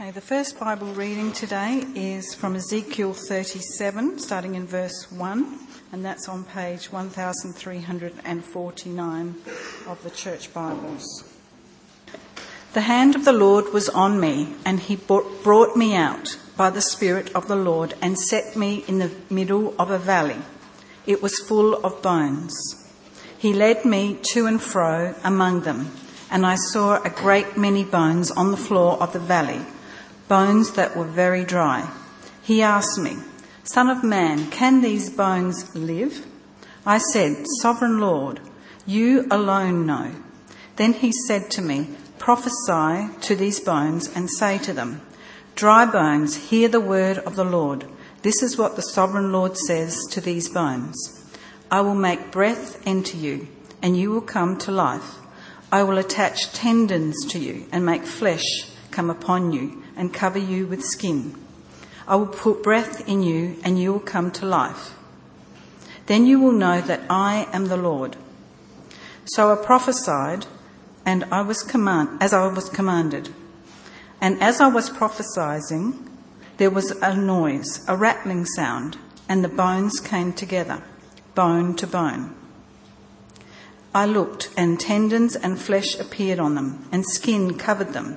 Okay, the first Bible reading today is from Ezekiel 37, starting in verse 1, and that's on page 1349 of the Church Bibles. The hand of the Lord was on me, and he brought me out by the Spirit of the Lord and set me in the middle of a valley. It was full of bones. He led me to and fro among them, and I saw a great many bones on the floor of the valley bones that were very dry. He asked me, Son of man, can these bones live? I said, Sovereign Lord, you alone know. Then he said to me, Prophesy to these bones and say to them, Dry bones, hear the word of the Lord. This is what the sovereign Lord says to these bones I will make breath enter you, and you will come to life. I will attach tendons to you and make flesh come upon you and cover you with skin. I will put breath in you and you will come to life. Then you will know that I am the Lord. So I prophesied and I was command, as I was commanded. And as I was prophesying, there was a noise, a rattling sound, and the bones came together, bone to bone. I looked, and tendons and flesh appeared on them, and skin covered them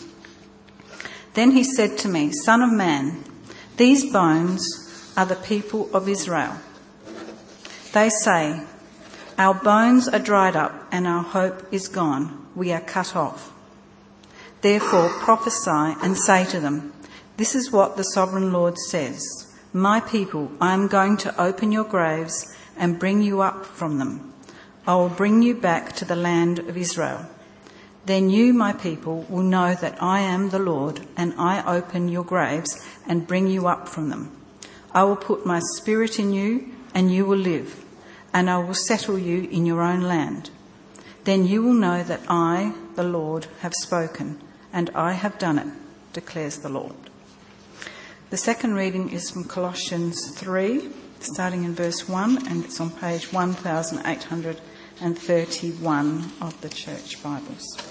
Then he said to me, Son of man, these bones are the people of Israel. They say, Our bones are dried up and our hope is gone. We are cut off. Therefore prophesy and say to them, This is what the sovereign Lord says. My people, I am going to open your graves and bring you up from them. I will bring you back to the land of Israel. Then you, my people, will know that I am the Lord, and I open your graves and bring you up from them. I will put my spirit in you, and you will live, and I will settle you in your own land. Then you will know that I, the Lord, have spoken, and I have done it, declares the Lord. The second reading is from Colossians 3, starting in verse 1, and it's on page 1831 of the Church Bibles.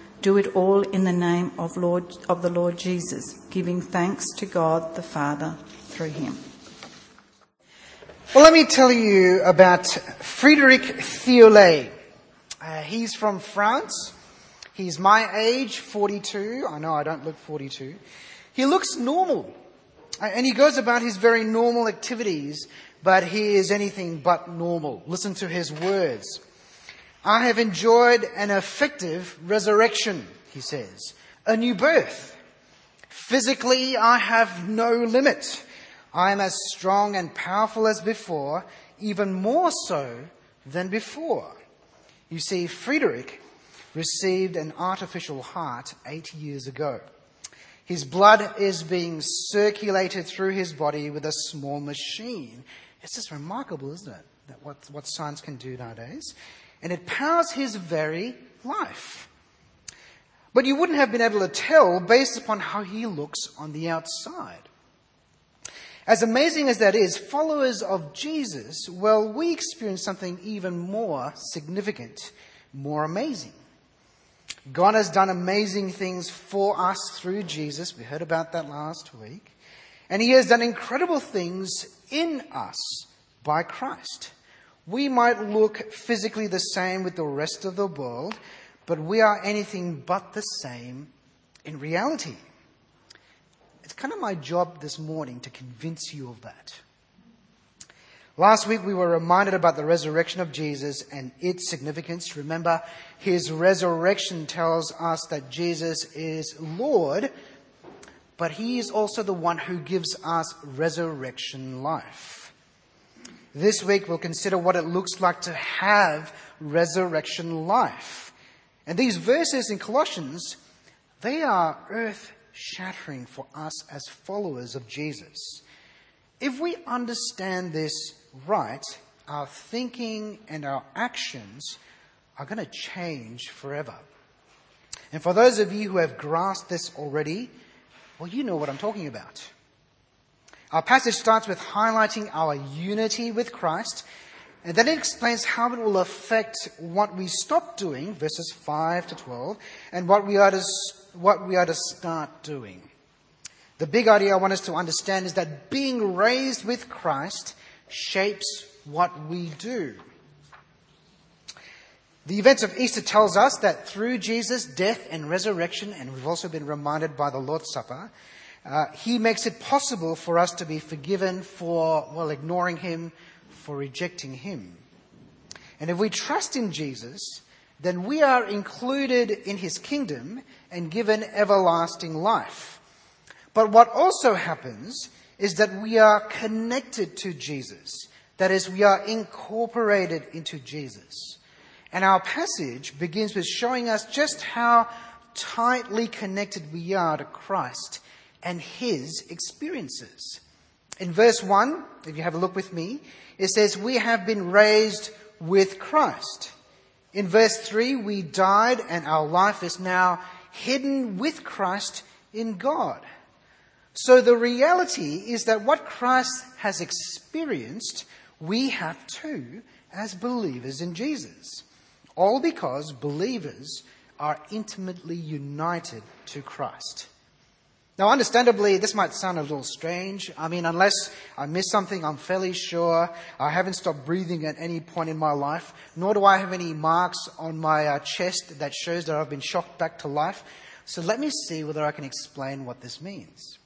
do it all in the name of, Lord, of the Lord Jesus, giving thanks to God the Father through him. Well, let me tell you about Frederic Thiolet. Uh, he's from France. He's my age, 42. I know I don't look 42. He looks normal. Uh, and he goes about his very normal activities, but he is anything but normal. Listen to his words. I have enjoyed an effective resurrection, he says, a new birth. Physically, I have no limit. I am as strong and powerful as before, even more so than before. You see, Frederic received an artificial heart eight years ago. His blood is being circulated through his body with a small machine. It's just remarkable, isn't it? That what, what science can do nowadays. And it powers his very life. But you wouldn't have been able to tell based upon how he looks on the outside. As amazing as that is, followers of Jesus, well, we experience something even more significant, more amazing. God has done amazing things for us through Jesus. We heard about that last week. And He has done incredible things in us by Christ. We might look physically the same with the rest of the world, but we are anything but the same in reality. It's kind of my job this morning to convince you of that. Last week we were reminded about the resurrection of Jesus and its significance. Remember, his resurrection tells us that Jesus is Lord, but he is also the one who gives us resurrection life. This week we'll consider what it looks like to have resurrection life. And these verses in Colossians, they are earth shattering for us as followers of Jesus. If we understand this right, our thinking and our actions are going to change forever. And for those of you who have grasped this already, well, you know what I'm talking about. Our passage starts with highlighting our unity with Christ, and then it explains how it will affect what we stop doing, verses 5 to 12, and what we are to what we are to start doing. The big idea I want us to understand is that being raised with Christ shapes what we do. The events of Easter tells us that through Jesus' death and resurrection, and we've also been reminded by the Lord's Supper, uh, he makes it possible for us to be forgiven for, well, ignoring him, for rejecting him. And if we trust in Jesus, then we are included in his kingdom and given everlasting life. But what also happens is that we are connected to Jesus. That is, we are incorporated into Jesus. And our passage begins with showing us just how tightly connected we are to Christ and his experiences. In verse 1, if you have a look with me, it says, We have been raised with Christ. In verse 3, we died and our life is now hidden with Christ in God. So the reality is that what Christ has experienced, we have too as believers in Jesus. All because believers are intimately united to Christ. Now, understandably, this might sound a little strange. I mean, unless I miss something, I'm fairly sure I haven't stopped breathing at any point in my life, nor do I have any marks on my uh, chest that shows that I've been shocked back to life. So let me see whether I can explain what this means.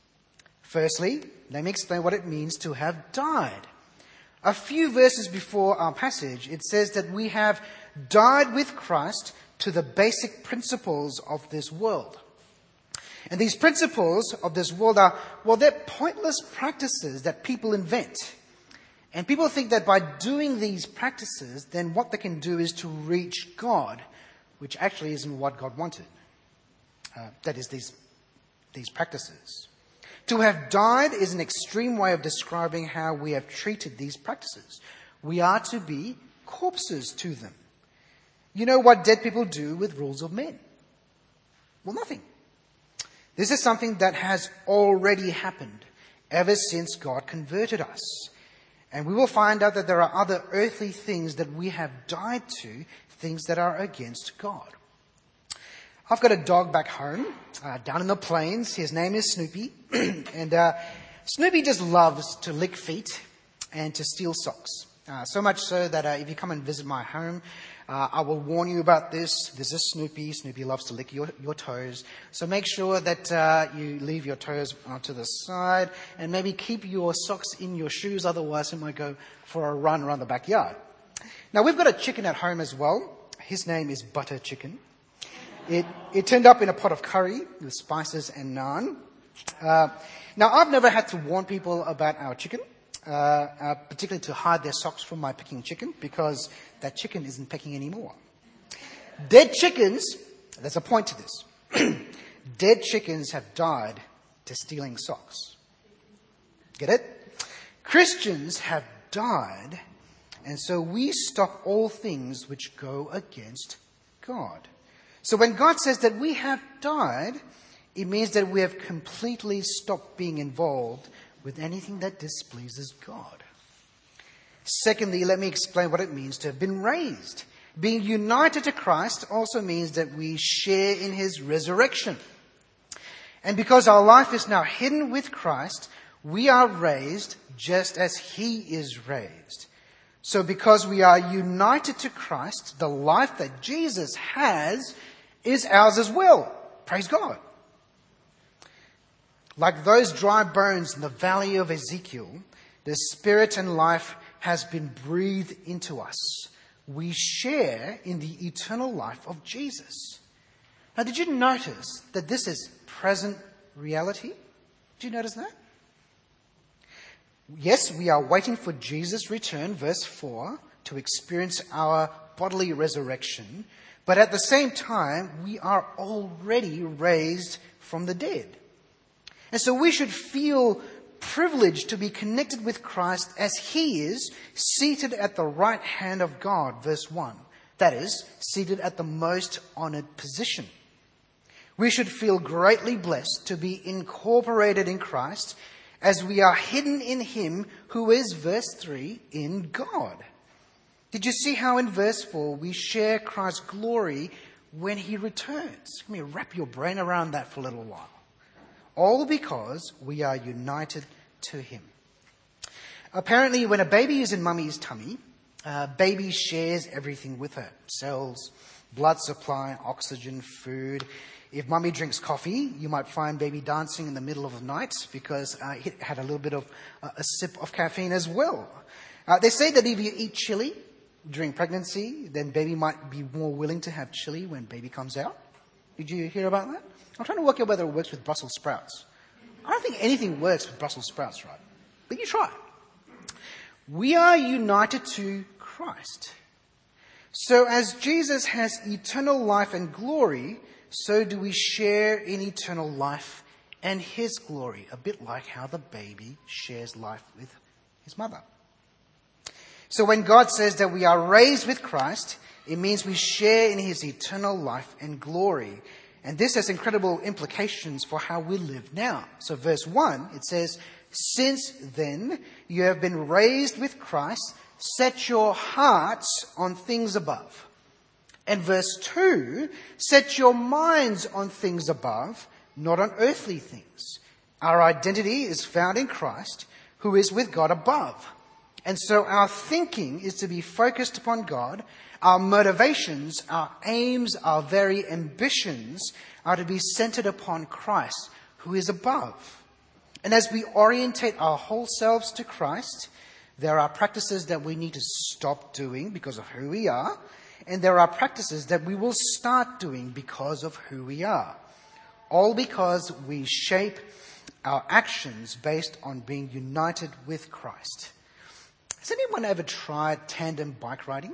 Firstly, let me explain what it means to have died. A few verses before our passage, it says that we have died with Christ to the basic principles of this world. And these principles of this world are, well, they're pointless practices that people invent. And people think that by doing these practices, then what they can do is to reach God, which actually isn't what God wanted. Uh, that is, these, these practices. To have died is an extreme way of describing how we have treated these practices. We are to be corpses to them. You know what dead people do with rules of men? Well, nothing. This is something that has already happened ever since God converted us. And we will find out that there are other earthly things that we have died to, things that are against God. I've got a dog back home, uh, down in the plains. His name is Snoopy. and uh, Snoopy just loves to lick feet and to steal socks. Uh, so much so that uh, if you come and visit my home, uh, I will warn you about this. This is Snoopy. Snoopy loves to lick your, your toes. So make sure that uh, you leave your toes to the side and maybe keep your socks in your shoes. Otherwise, it might go for a run around the backyard. Now, we've got a chicken at home as well. His name is Butter Chicken. It, it turned up in a pot of curry with spices and naan. Uh, now, I've never had to warn people about our chicken, uh, uh, particularly to hide their socks from my picking chicken, because that chicken isn't pecking anymore. Dead chickens, there's a point to this. Dead chickens have died to stealing socks. Get it? Christians have died, and so we stop all things which go against God. So when God says that we have died, it means that we have completely stopped being involved with anything that displeases God. Secondly, let me explain what it means to have been raised. Being united to Christ also means that we share in his resurrection. And because our life is now hidden with Christ, we are raised just as he is raised. So because we are united to Christ, the life that Jesus has is ours as well. Praise God. Like those dry bones in the valley of Ezekiel, the spirit and life has been breathed into us. We share in the eternal life of Jesus. Now, did you notice that this is present reality? Did you notice that? Yes, we are waiting for Jesus' return, verse 4, to experience our bodily resurrection, but at the same time, we are already raised from the dead. And so we should feel privileged to be connected with Christ as he is seated at the right hand of God, verse 1. That is, seated at the most honored position. We should feel greatly blessed to be incorporated in Christ as we are hidden in him who is, verse 3, in God. Did you see how in verse 4 we share Christ's glory when he returns? Let me wrap your brain around that for a little while. All because we are united to him. Apparently, when a baby is in mummy's tummy, baby shares everything with her cells, blood supply, oxygen, food. If mummy drinks coffee, you might find baby dancing in the middle of the night because uh, it had a little bit of uh, a sip of caffeine as well. Uh, they say that if you eat chili, during pregnancy, then baby might be more willing to have chili when baby comes out. Did you hear about that? I'm trying to work out whether it works with Brussels sprouts. I don't think anything works with Brussels sprouts, right? But you try. We are united to Christ. So as Jesus has eternal life and glory, so do we share in eternal life and his glory, a bit like how the baby shares life with his mother. So when God says that we are raised with Christ, it means we share in his eternal life and glory. And this has incredible implications for how we live now. So verse 1, it says, Since then you have been raised with Christ, set your hearts on things above. And verse 2, set your minds on things above, not on earthly things. Our identity is found in Christ, who is with God above. And so our thinking is to be focused upon God. Our motivations, our aims, our very ambitions are to be centered upon Christ, who is above. And as we orientate our whole selves to Christ, there are practices that we need to stop doing because of who we are, and there are practices that we will start doing because of who we are. All because we shape our actions based on being united with Christ. Has anyone ever tried tandem bike riding?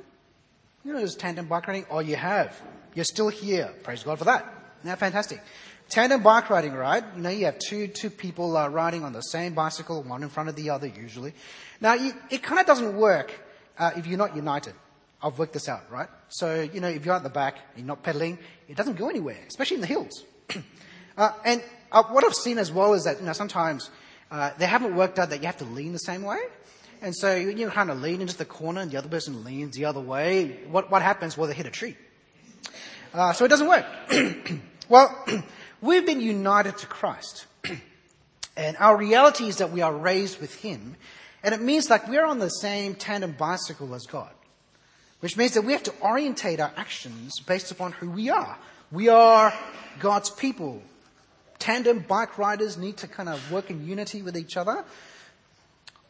You know, there's tandem bike riding? Oh, you have. You're still here. Praise God for that. Now, fantastic. Tandem bike riding, right? You know, you have two, two people uh, riding on the same bicycle, one in front of the other usually. Now, you, it kind of doesn't work uh, if you're not united. I've worked this out, right? So, you know, if you're at the back, and you're not pedaling, it doesn't go anywhere, especially in the hills. uh, and uh, what I've seen as well is that, you know, sometimes uh, they haven't worked out that you have to lean the same way. And so you, kind of lean into the corner and the other person leans the other way. What, what happens? Well, they hit a tree. Uh, so it doesn't work. well, we've been united to Christ. and our reality is that we are raised with Him. And it means like we're on the same tandem bicycle as God. Which means that we have to orientate our actions based upon who we are. We are God's people. Tandem bike riders need to kind of work in unity with each other.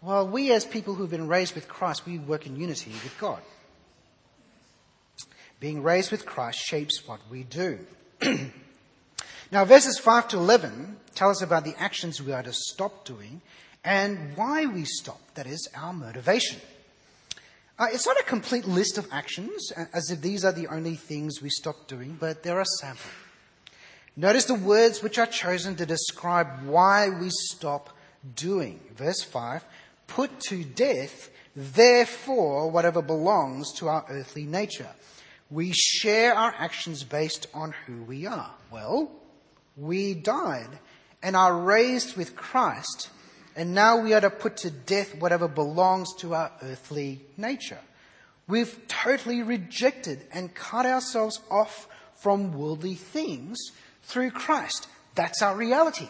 Well, we as people who've been raised with Christ, we work in unity with God. Being raised with Christ shapes what we do. now, verses 5 to 11 tell us about the actions we are to stop doing and why we stop. That is, our motivation. Uh, it's not a complete list of actions, as if these are the only things we stop doing, but there are sample. Notice the words which are chosen to describe why we stop doing. Verse 5 Put to death, therefore, whatever belongs to our earthly nature we share our actions based on who we are. Well, we died and are raised with Christ, and now we are to put to death whatever belongs to our earthly nature. We've totally rejected and cut ourselves off from worldly things through Christ. That's our reality.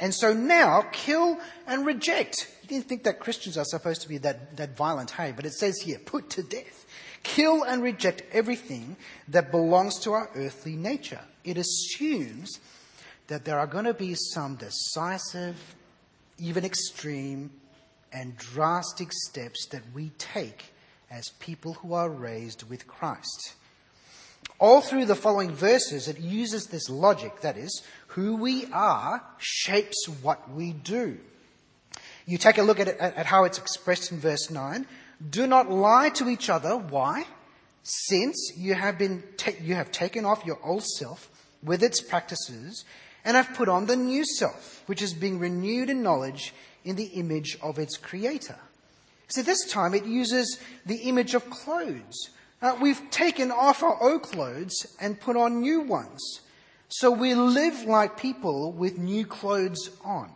And so now, kill and reject. You didn't think that Christians are supposed to be that, that violent, hey, but it says here, put to death kill and reject everything that belongs to our earthly nature. It assumes that there are going to be some decisive, even extreme, and drastic steps that we take as people who are raised with Christ. All through the following verses, it uses this logic that is, who we are shapes what we do. You take a look at, at how it's expressed in verse 9. Do not lie to each other. Why? Since you have, been ta- you have taken off your old self with its practices and have put on the new self, which is being renewed in knowledge in the image of its creator. So this time it uses the image of clothes. Uh, we've taken off our old clothes and put on new ones. So we live like people with new clothes on.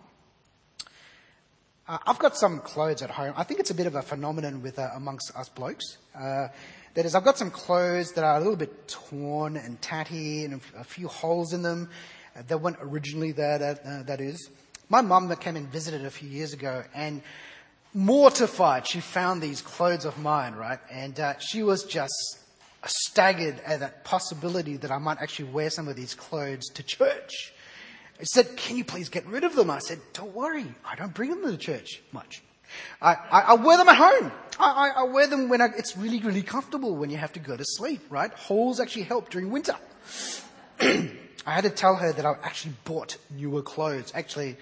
Uh, I've got some clothes at home. I think it's a bit of a phenomenon with uh, amongst us blokes. Uh, that is, I've got some clothes that are a little bit torn and tatty and a few holes in them uh, that weren't originally there. That, uh, that is, my mum came and visited a few years ago and mortified, she found these clothes of mine, right, and uh, she was just staggered at that possibility that I might actually wear some of these clothes to church. He said, Can you please get rid of them? I said, Don't worry, I don't bring them to the church much. I, I, I wear them at home. I, I wear them when it's really, really comfortable when you have to go to sleep, right? Holes actually help during winter. I had to tell her that I actually bought newer clothes. Actually,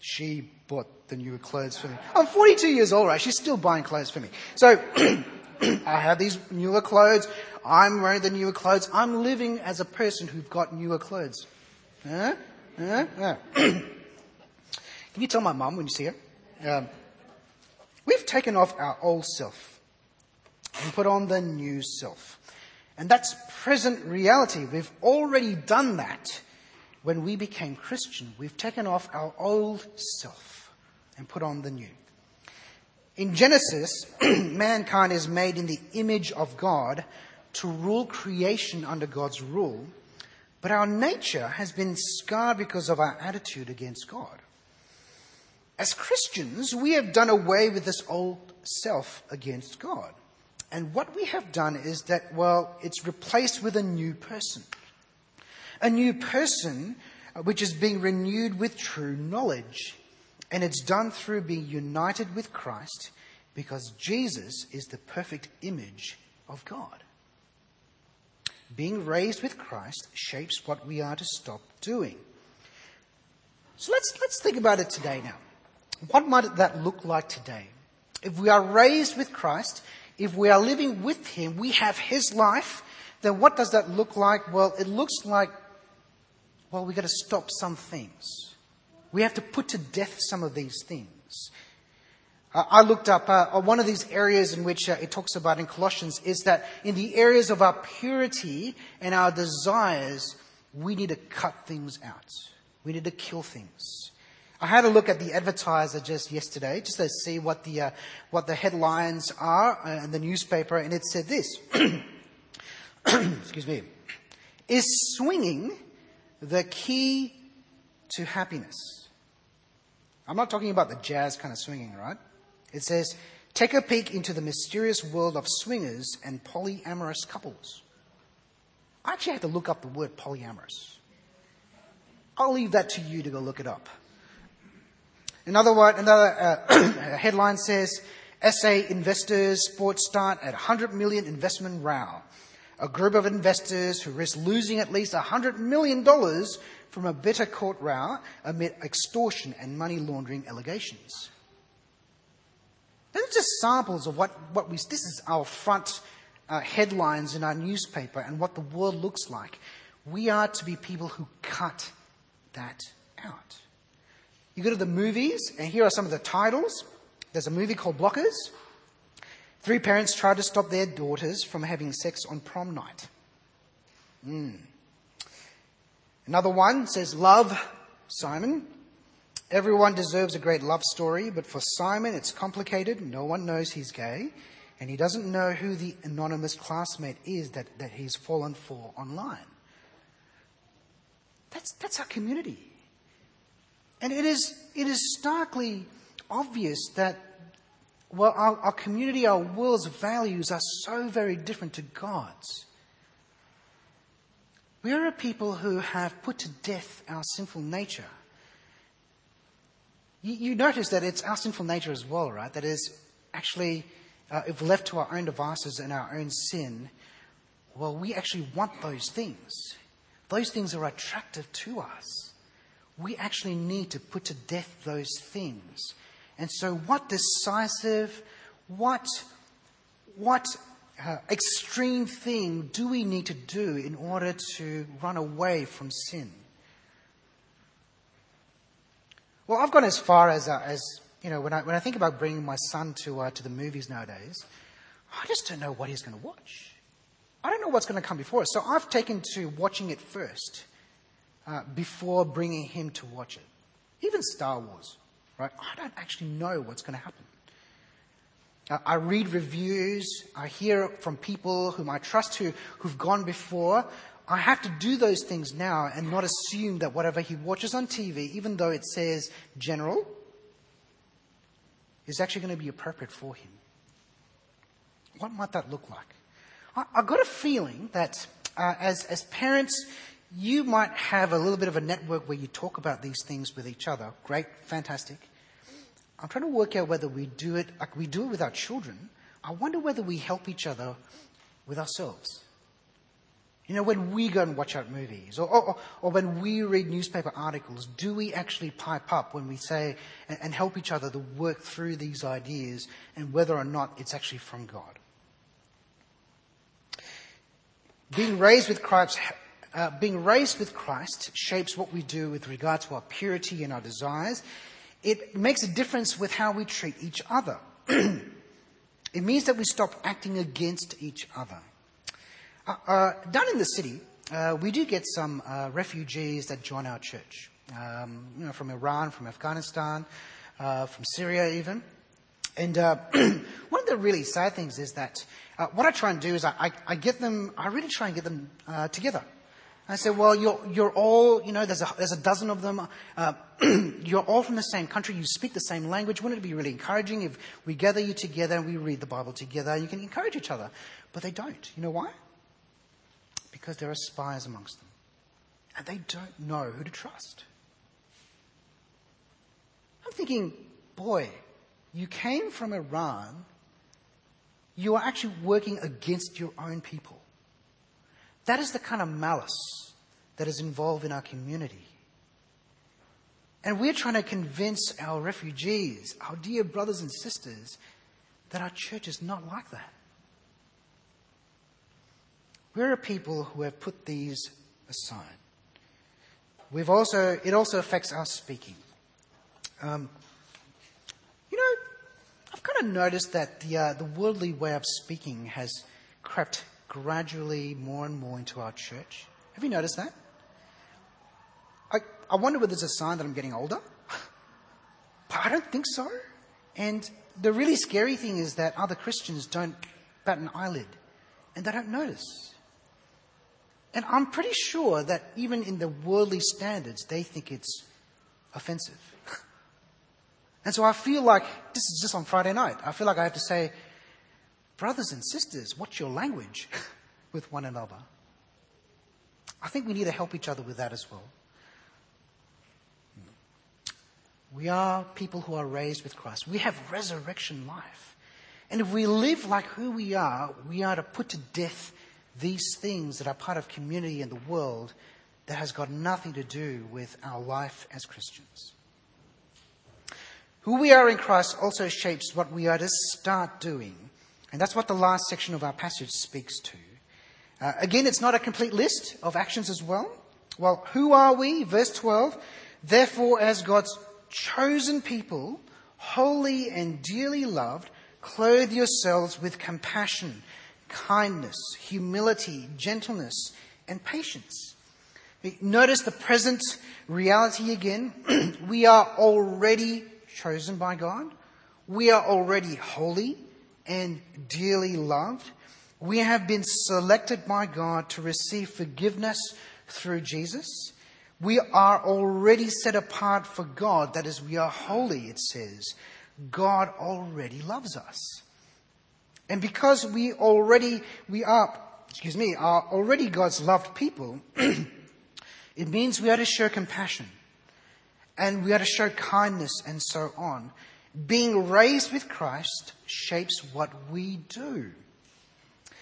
she bought the newer clothes for me. I'm 42 years old, right? She's still buying clothes for me. So, I have these newer clothes. I'm wearing the newer clothes. I'm living as a person who's got newer clothes. Huh? Can you tell my mum when you see her? Um, we've taken off our old self and put on the new self. And that's present reality. We've already done that when we became Christian. We've taken off our old self and put on the new. In Genesis, mankind is made in the image of God to rule creation under God's rule but our nature has been scarred because of our attitude against God. As Christians, we have done away with this old self against God. And what we have done is that, well, it's replaced with a new person. A new person uh, which is being renewed with true knowledge. And it's done through being united with Christ because Jesus is the perfect image of God being raised with Christ shapes what we are to stop doing. So let's, let's think about it today now. What might that look like today? If we are raised with Christ, if we are living with Him, we have His life, then what does that look like? Well, it looks like well, we've got to stop some things. We have to put to death some of these things. Uh, I looked up uh, one of these areas in which uh, it talks about in Colossians is that in the areas of our purity and our desires, we need to cut things out. We need to kill things. I had a look at the advertiser just yesterday, just to see what the, uh, what the headlines are in the newspaper, and it said this. Excuse me. Is swinging the key to happiness? I'm not talking about the jazz kind of swinging, right? It says, take a peek into the mysterious world of swingers and polyamorous couples. I actually had to look up the word polyamorous. I'll leave that to you to go look it up. Another word, another uh, headline says, SA investors sports start at 100 million investment row. A group of investors who risk losing at least $100 million from a bitter court row amid extortion and money laundering allegations. These are just samples of what, what we, this is our front uh, headlines in our newspaper and what the world looks like. We are to be people who cut that out. You go to the movies, and here are some of the titles. There's a movie called Blockers. Three parents try to stop their daughters from having sex on prom night. Mm. Another one says, Love, Simon. Everyone deserves a great love story, but for Simon, it's complicated. No one knows he's gay, and he doesn't know who the anonymous classmate is that, that he's fallen for online. That's, that's our community. And it is, it is starkly obvious that, well, our, our community, our world's values are so very different to God's. We are a people who have put to death our sinful nature. You, you notice that it's our sinful nature as well, right? That is actually, uh, if left to our own devices and our own sin, well, we actually want those things. Those things are attractive to us. We actually need to put to death those things. And so, what decisive, what, what uh, extreme thing do we need to do in order to run away from sin? Well, I've gone as far as, uh, as you know, when I, when I think about bringing my son to, uh, to the movies nowadays, I just don't know what he's going to watch. I don't know what's going to come before us. So I've taken to watching it first uh, before bringing him to watch it. Even Star Wars, right? I don't actually know what's going to happen. Uh, I read reviews. I hear from people whom I trust who, who've gone before. I have to do those things now and not assume that whatever he watches on TV, even though it says general, is actually going to be appropriate for him. What might that look like? I, have got a feeling that uh, as, as parents, you might have a little bit of a network where you talk about these things with each other. Great, fantastic. I'm trying to work out whether we do it like we do it with our children. I wonder whether we help each other with ourselves. You know, when we go and watch out movies, or, or, or, when we read newspaper articles, do we actually pipe up when we say and, and help each other to work through these ideas and whether or not it's actually from God? Being raised with Christ, uh, being raised with Christ shapes what we do with regard to our purity and our desires. It makes a difference with how we treat each other. it means that we stop acting against each other. Uh, uh, down in the city, uh, we do get some uh, refugees that join our church. Um, you know, from Iran, from Afghanistan, uh, from Syria, even. And uh, one of the really sad things is that what I try and do is I, I, I, get them, I really try and get them together. I say, well, you're, you're all, you know, there's a, there's a dozen of them. Uh, you're all from the same country. You speak the same language. Wouldn't it be really encouraging if we gather you together and we read the Bible together? You can encourage each other. But they don't. You know why? Because there are spies amongst them. And they don't know who to trust. I'm thinking, boy, you came from Iran. You are actually working against your own people. That is the kind of malice that is involved in our community. And we're trying to convince our refugees, our dear brothers and sisters, that our church is not like that. We're a people who have put these aside. we've also, it also affects our speaking. Um, you know, I've kind of noticed that the, uh, the worldly way of speaking has crept gradually more and more into our church. Have you noticed that? I, I wonder whether it's a sign that I'm getting older. But I don't think so. And the really scary thing is that other Christians don't bat an eyelid and they don't notice. And I'm pretty sure that even in the worldly standards, they think it's offensive. and so I feel like this is just on Friday night. I feel like I have to say, brothers and sisters, what's your language with one another? I think we need to help each other with that as well. We are people who are raised with Christ. We have resurrection life. And if we live like who we are, we are to put to death these things that are part of community and the world that has got nothing to do with our life as Christians. Who we are in Christ also shapes what we are to start doing. And that's what the last section of our passage speaks to. Uh, again, it's not a complete list of actions as well. Well, who are we? Verse 12. Therefore, as God's chosen people, holy and dearly loved, clothe yourselves with compassion, kindness, humility, gentleness, and patience. Notice the present reality again. we are already chosen by God. We are already holy and dearly loved. We have been selected by God to receive forgiveness through Jesus. We are already set apart for God. That is, we are holy, it says. God already loves us. And because we already, we are, excuse me, are already God's loved people, it means we are to show compassion and we are to show kindness and so on. Being raised with Christ shapes what we do.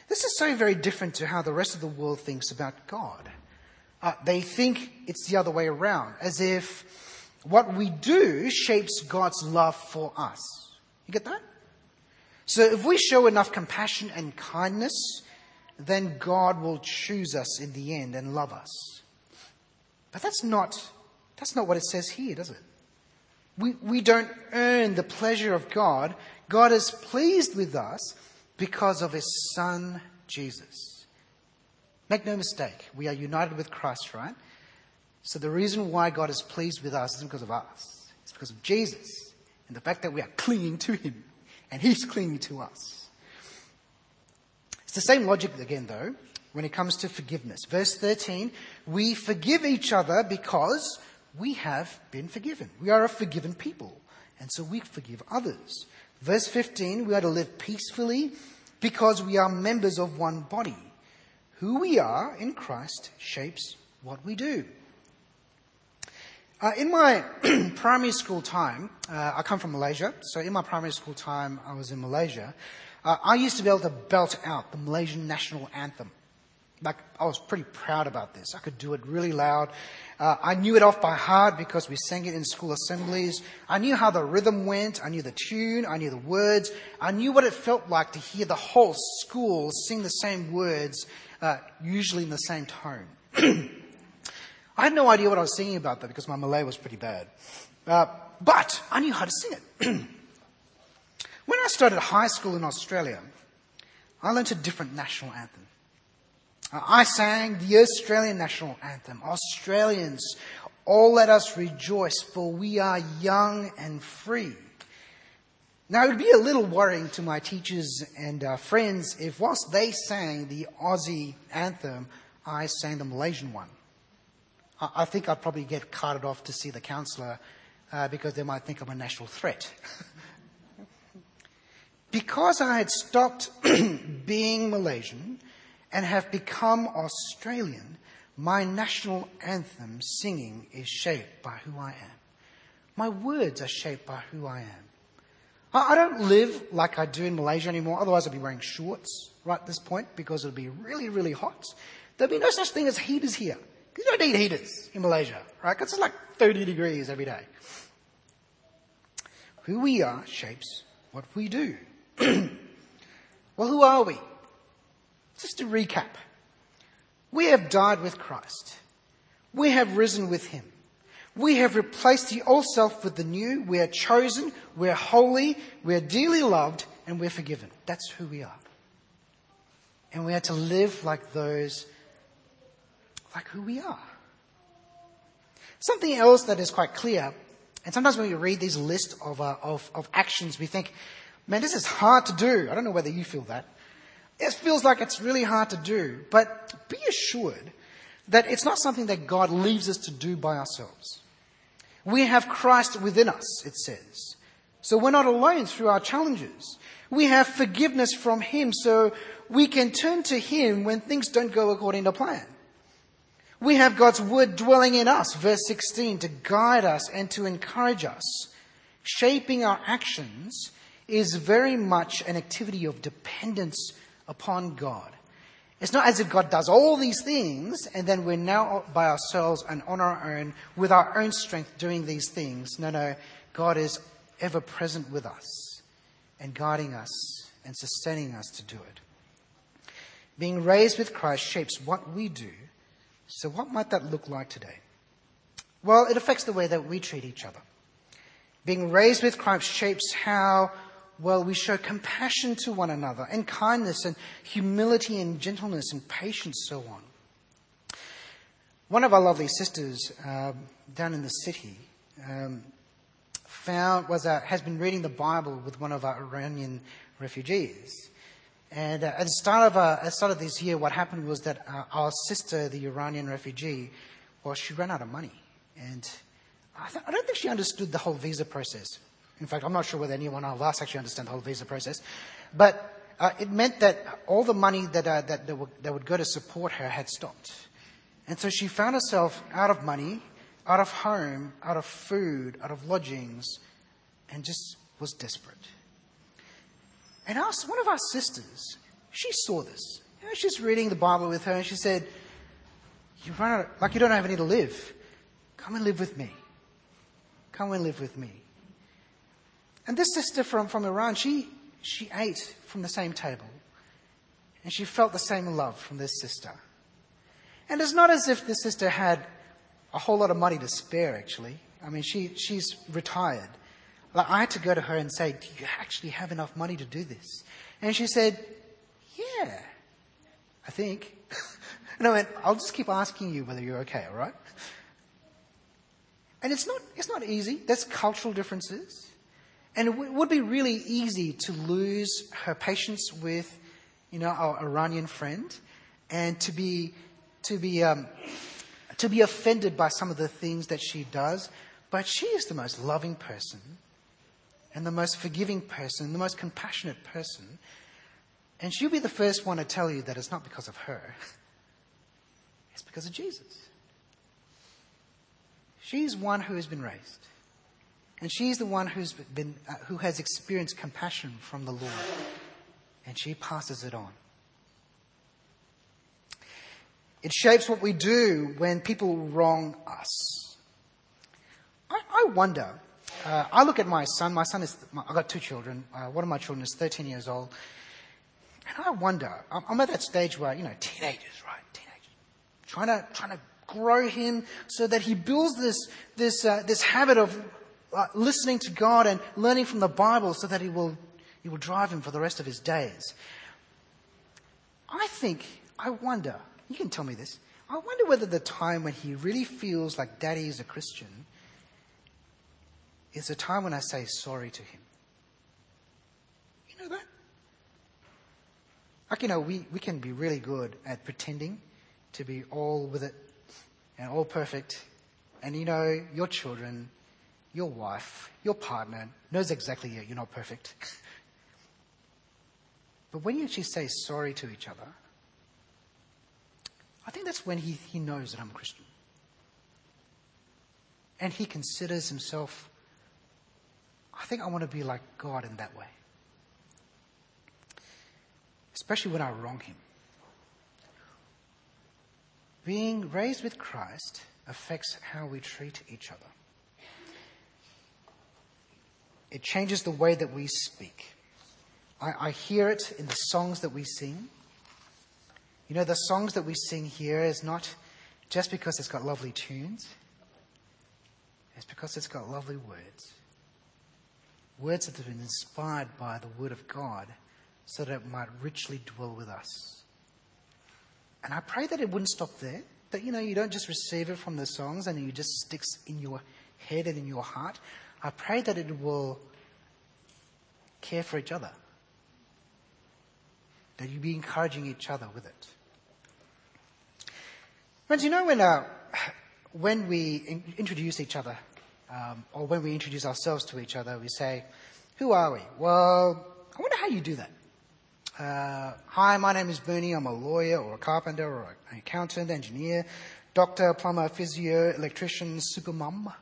This is so very different to how the rest of the world thinks about God. Uh, they think it's the other way around, as if what we do shapes God's love for us. You get that? So if we show enough compassion and kindness, then God will choose us in the end and love us. But that's not, that's not what it says here, does it? We, we don't earn the pleasure of God. God is pleased with us because of his son, Jesus. Make no mistake, we are united with Christ, right? So the reason why God is pleased with us isn't because of us. It's because of Jesus and the fact that we are clinging to Him and He's clinging to us. It's the same logic again, though, when it comes to forgiveness. Verse 13, we forgive each other because we have been forgiven. We are a forgiven people, and so we forgive others. Verse 15, we are to live peacefully because we are members of one body who we are in Christ shapes what we do. Uh, in my primary school time, uh, I come from Malaysia, so in my primary school time, I was in Malaysia. Uh, I used to be able to belt out the Malaysian national anthem. Like, I was pretty proud about this. I could do it really loud. Uh, I knew it off by heart because we sang it in school assemblies. I knew how the rhythm went. I knew the tune. I knew the words. I knew what it felt like to hear the whole school sing the same words uh, usually in the same tone. I had no idea what I was singing about though because my Malay was pretty bad. Uh, but I knew how to sing it. when I started high school in Australia, I learnt a different national anthem. Uh, I sang the Australian national anthem. Australians, all let us rejoice, for we are young and free. Now, it would be a little worrying to my teachers and uh, friends if, whilst they sang the Aussie anthem, I sang the Malaysian one. I, I think I'd probably get carted off to see the counsellor uh, because they might think I'm a national threat. because I had stopped being Malaysian and have become Australian, my national anthem singing is shaped by who I am. My words are shaped by who I am. I don't live like I do in Malaysia anymore. Otherwise, I'd be wearing shorts right at this point because it'll be really, really hot. There'll be no such thing as heaters here. You don't need heaters in Malaysia, right? Because it's like 30 degrees every day. Who we are shapes what we do. well, who are we? Just to recap. We have died with Christ. We have risen with him. We have replaced the old self with the new. We are chosen. We're holy. We're dearly loved and we're forgiven. That's who we are. And we are to live like those, like who we are. Something else that is quite clear, and sometimes when we read these lists of, uh, of, of actions, we think, man, this is hard to do. I don't know whether you feel that. It feels like it's really hard to do. But be assured that it's not something that God leaves us to do by ourselves. We have Christ within us, it says. So we're not alone through our challenges. We have forgiveness from Him, so we can turn to Him when things don't go according to plan. We have God's Word dwelling in us, verse 16, to guide us and to encourage us. Shaping our actions is very much an activity of dependence upon God. It's not as if God does all these things and then we're now by ourselves and on our own with our own strength doing these things. No, no. God is ever present with us and guiding us and sustaining us to do it. Being raised with Christ shapes what we do. So, what might that look like today? Well, it affects the way that we treat each other. Being raised with Christ shapes how well we show compassion to one another and kindness and humility and gentleness and patience, so on. One of our lovely sisters uh, down in the city um, found was uh, has been reading the Bible with one of our Iranian refugees. And uh, at the start of uh, at the start of this year, what happened was that uh, our sister, the Iranian refugee, well, she ran out of money, and I, th- I don't think she understood the whole visa process. In fact, I'm not sure whether anyone of us actually understand the whole visa process, but uh, it meant that all the money that, uh, that, that, that would go to support her had stopped. And so she found herself out of money out of home, out of food, out of lodgings, and just was desperate. And our, one of our sisters, she saw this. You know, she's reading the Bible with her, and she said, "You run out, like you don't have any to live. Come and live with me. Come and live with me." And this sister from, from Iran, she she ate from the same table, and she felt the same love from this sister. And it's not as if this sister had a whole lot of money to spare, actually. I mean, she, she's retired. Like, I had to go to her and say, Do you actually have enough money to do this? And she said, Yeah, I think. and I went, I'll just keep asking you whether you're okay, all right? And it's not, it's not easy. There's cultural differences. And it w- would be really easy to lose her patience with, you know, our Iranian friend and to be, to be, um, to be offended by some of the things that she does, but she is the most loving person and the most forgiving person, the most compassionate person. And she'll be the first one to tell you that it's not because of her, it's because of Jesus. She's one who has been raised. And she's the one who's been, uh, who has experienced compassion from the Lord. And she passes it on. It shapes what we do when people wrong us. I, I wonder. Uh, I look at my son. My son is. I've got two children. Uh, one of my children is 13 years old, and I wonder. I'm, I'm at that stage where you know, teenagers, right? Teenagers, trying to trying to grow him so that he builds this this uh, this habit of uh, listening to God and learning from the Bible, so that he will he will drive him for the rest of his days. I think. I wonder you can tell me this. I wonder whether the time when he really feels like daddy is a Christian is the time when I say sorry to him. You know that? Like, you know, we, we can be really good at pretending to be all with it and all perfect. And you know, your children, your wife, your partner knows exactly you're not perfect. but when you actually say sorry to each other, I think that's when he, he knows that I'm a Christian. And he considers himself, I think I want to be like God in that way. Especially when I wrong him. Being raised with Christ affects how we treat each other. It changes the way that we speak. I, I hear it in the songs that we sing. You know, the songs that we sing here is not just because it's got lovely tunes. It's because it's got lovely words. Words that have been inspired by the Word of God so that it might richly dwell with us. And I pray that it wouldn't stop there. That, you know, you don't just receive it from the songs and it just sticks in your head and in your heart. I pray that it will care for each other. That you be encouraging each other with it. Friends, you know when, uh, when we in- introduce each other, um, or when we introduce ourselves to each other, we say, Who are we? Well, I wonder how you do that. Uh, hi, my name is Bernie. I'm a lawyer or a carpenter or an accountant, engineer, doctor, plumber, physio, electrician, super mum.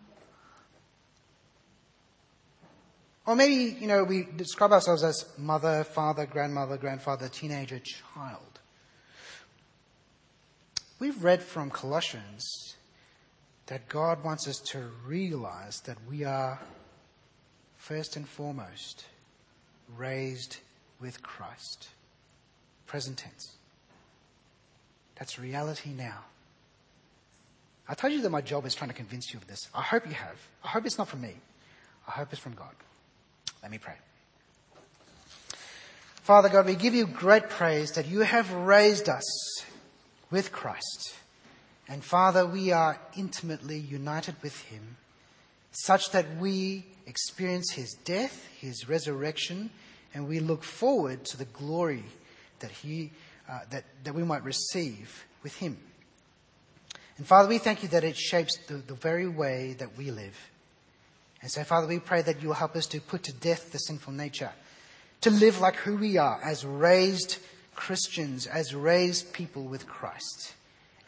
Or maybe, you know, we describe ourselves as mother, father, grandmother, grandfather, teenager, child. We've read from Colossians that God wants us to realize that we are, first and foremost, raised with Christ. Present tense. That's reality now. I told you that my job is trying to convince you of this. I hope you have. I hope it's not from me. I hope it's from God. Let me pray. Father God, we give you great praise that you have raised us with Christ. And Father, we are intimately united with him such that we experience his death, his resurrection, and we look forward to the glory that, he, uh, that, that we might receive with him. And Father, we thank you that it shapes the, the very way that we live. And so, Father, we pray that you will help us to put to death the sinful nature, to live like who we are as raised Christians, as raised people with Christ.